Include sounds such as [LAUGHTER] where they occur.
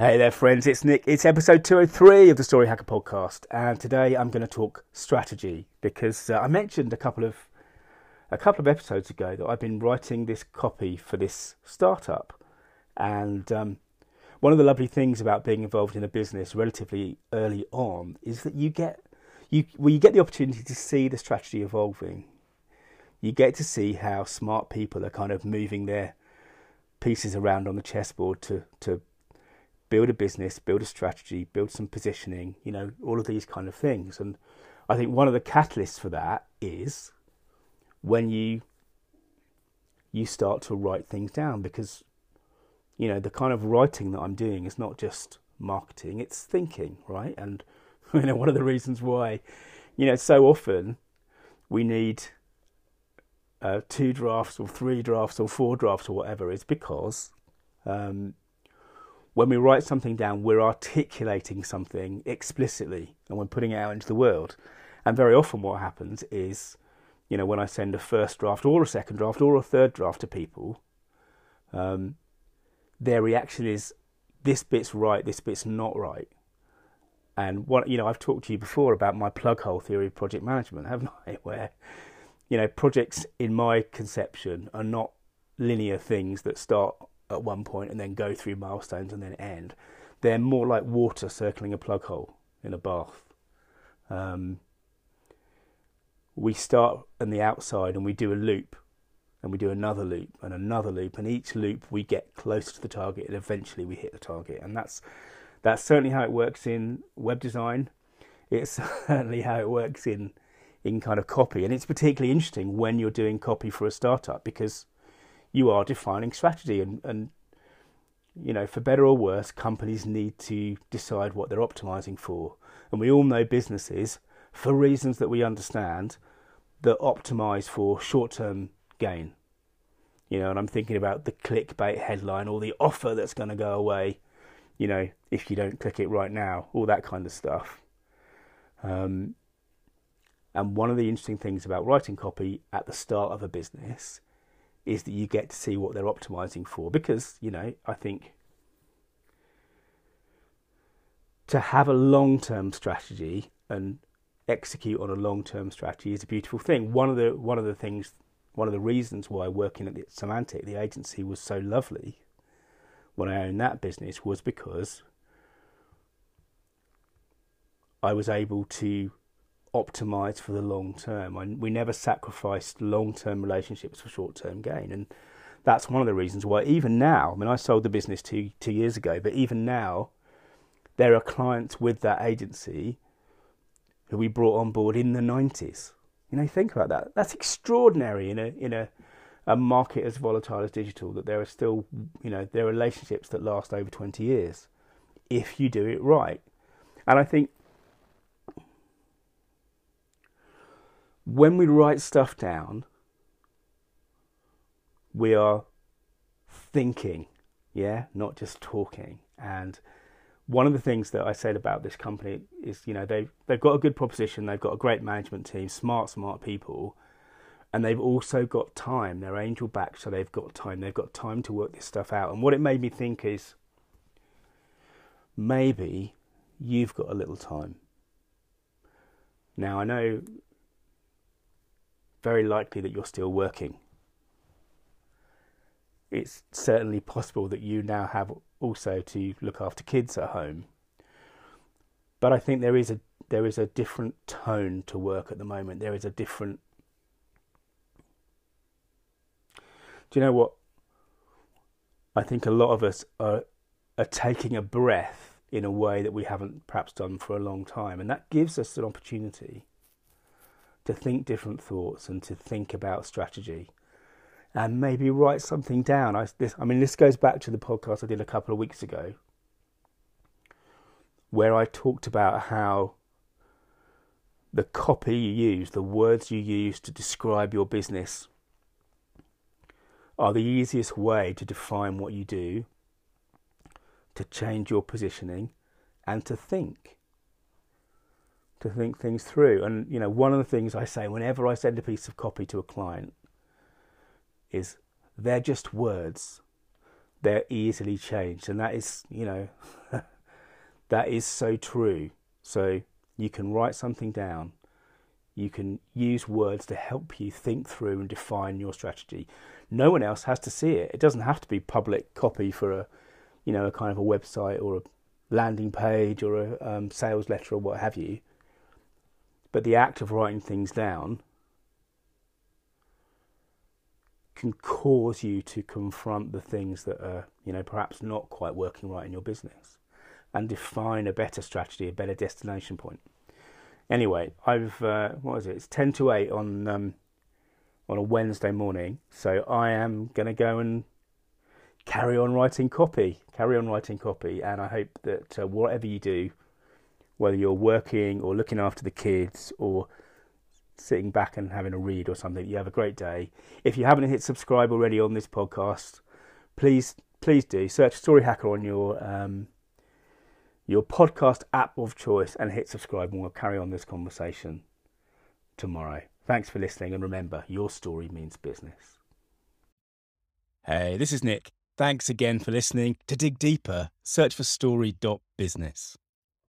Hey there, friends. It's Nick. It's episode 203 of the Story Hacker podcast, and today I'm going to talk strategy because uh, I mentioned a couple of a couple of episodes ago that I've been writing this copy for this startup, and um, one of the lovely things about being involved in a business relatively early on is that you get you well, you get the opportunity to see the strategy evolving. You get to see how smart people are kind of moving their pieces around on the chessboard to to build a business, build a strategy, build some positioning, you know, all of these kind of things. And I think one of the catalysts for that is when you you start to write things down because you know the kind of writing that I'm doing is not just marketing it's thinking right and [LAUGHS] you know one of the reasons why you know so often we need uh, two drafts or three drafts or four drafts or whatever is because um, when we write something down, we're articulating something explicitly and we're putting it out into the world. And very often, what happens is, you know, when I send a first draft or a second draft or a third draft to people, um, their reaction is, this bit's right, this bit's not right. And what you know, I've talked to you before about my plug hole theory of project management, haven't [LAUGHS] I? Where you know, projects in my conception are not linear things that start at one point and then go through milestones and then end. They're more like water circling a plug hole in a bath. Um, we start on the outside and we do a loop and we do another loop and another loop and each loop we get closer to the target and eventually we hit the target and that's that's certainly how it works in web design it's [LAUGHS] certainly how it works in in kind of copy and it's particularly interesting when you're doing copy for a startup because you are defining strategy and, and you know for better or worse companies need to decide what they're optimizing for. And we all know businesses for reasons that we understand that optimize for short-term gain. You know and i'm thinking about the clickbait headline or the offer that's going to go away you know if you don't click it right now all that kind of stuff. Um, and one of the interesting things about writing copy at the start of a business is that you get to see what they're optimizing for because you know I think to have a long-term strategy and execute on a long-term strategy is a beautiful thing. One of the one of the things one of the reasons why working at the Semantic, the agency, was so lovely when I owned that business was because I was able to optimize for the long term. I, we never sacrificed long term relationships for short term gain. And that's one of the reasons why, even now, I mean, I sold the business two, two years ago, but even now, there are clients with that agency who we brought on board in the 90s. You know, think about that. That's extraordinary in a, in a, a market as volatile as digital that there are still, you know, there are relationships that last over 20 years if you do it right. And I think when we write stuff down, we are thinking, yeah, not just talking. And one of the things that I said about this company is, you know, they've they've got a good proposition, they've got a great management team, smart, smart people, and they've also got time. They're angel backed, so they've got time. They've got time to work this stuff out. And what it made me think is maybe you've got a little time. Now I know very likely that you're still working. It's certainly possible that you now have also to look after kids at home. But I think there is a there is a different tone to work at the moment. There is a different Do you know what? I think a lot of us are are taking a breath in a way that we haven't perhaps done for a long time, and that gives us an opportunity to think different thoughts and to think about strategy and maybe write something down. I, this, I mean, this goes back to the podcast I did a couple of weeks ago where I talked about how the copy you use, the words you use to describe your business, are the easiest way to define what you do, to change your positioning, and to think to think things through. And you know, one of the things I say whenever I send a piece of copy to a client is they're just words. they're easily changed, and that is, you know, [LAUGHS] that is so true. So you can write something down. You can use words to help you think through and define your strategy. No one else has to see it. It doesn't have to be public copy for a, you know, a kind of a website or a landing page or a um, sales letter or what have you. But the act of writing things down can cause you to confront the things that are, you know, perhaps not quite working right in your business and define a better strategy, a better destination point. Anyway, I've, uh, what is it? It's 10 to 8 on, um, on a Wednesday morning. So I am going to go and carry on writing copy, carry on writing copy. And I hope that uh, whatever you do, whether you're working or looking after the kids or sitting back and having a read or something. You have a great day. If you haven't hit subscribe already on this podcast, please please do search Story Hacker on your um, your podcast app of choice and hit subscribe. And we'll carry on this conversation tomorrow. Thanks for listening, and remember, your story means business. Hey, this is Nick. Thanks again for listening. To dig deeper, search for story.business.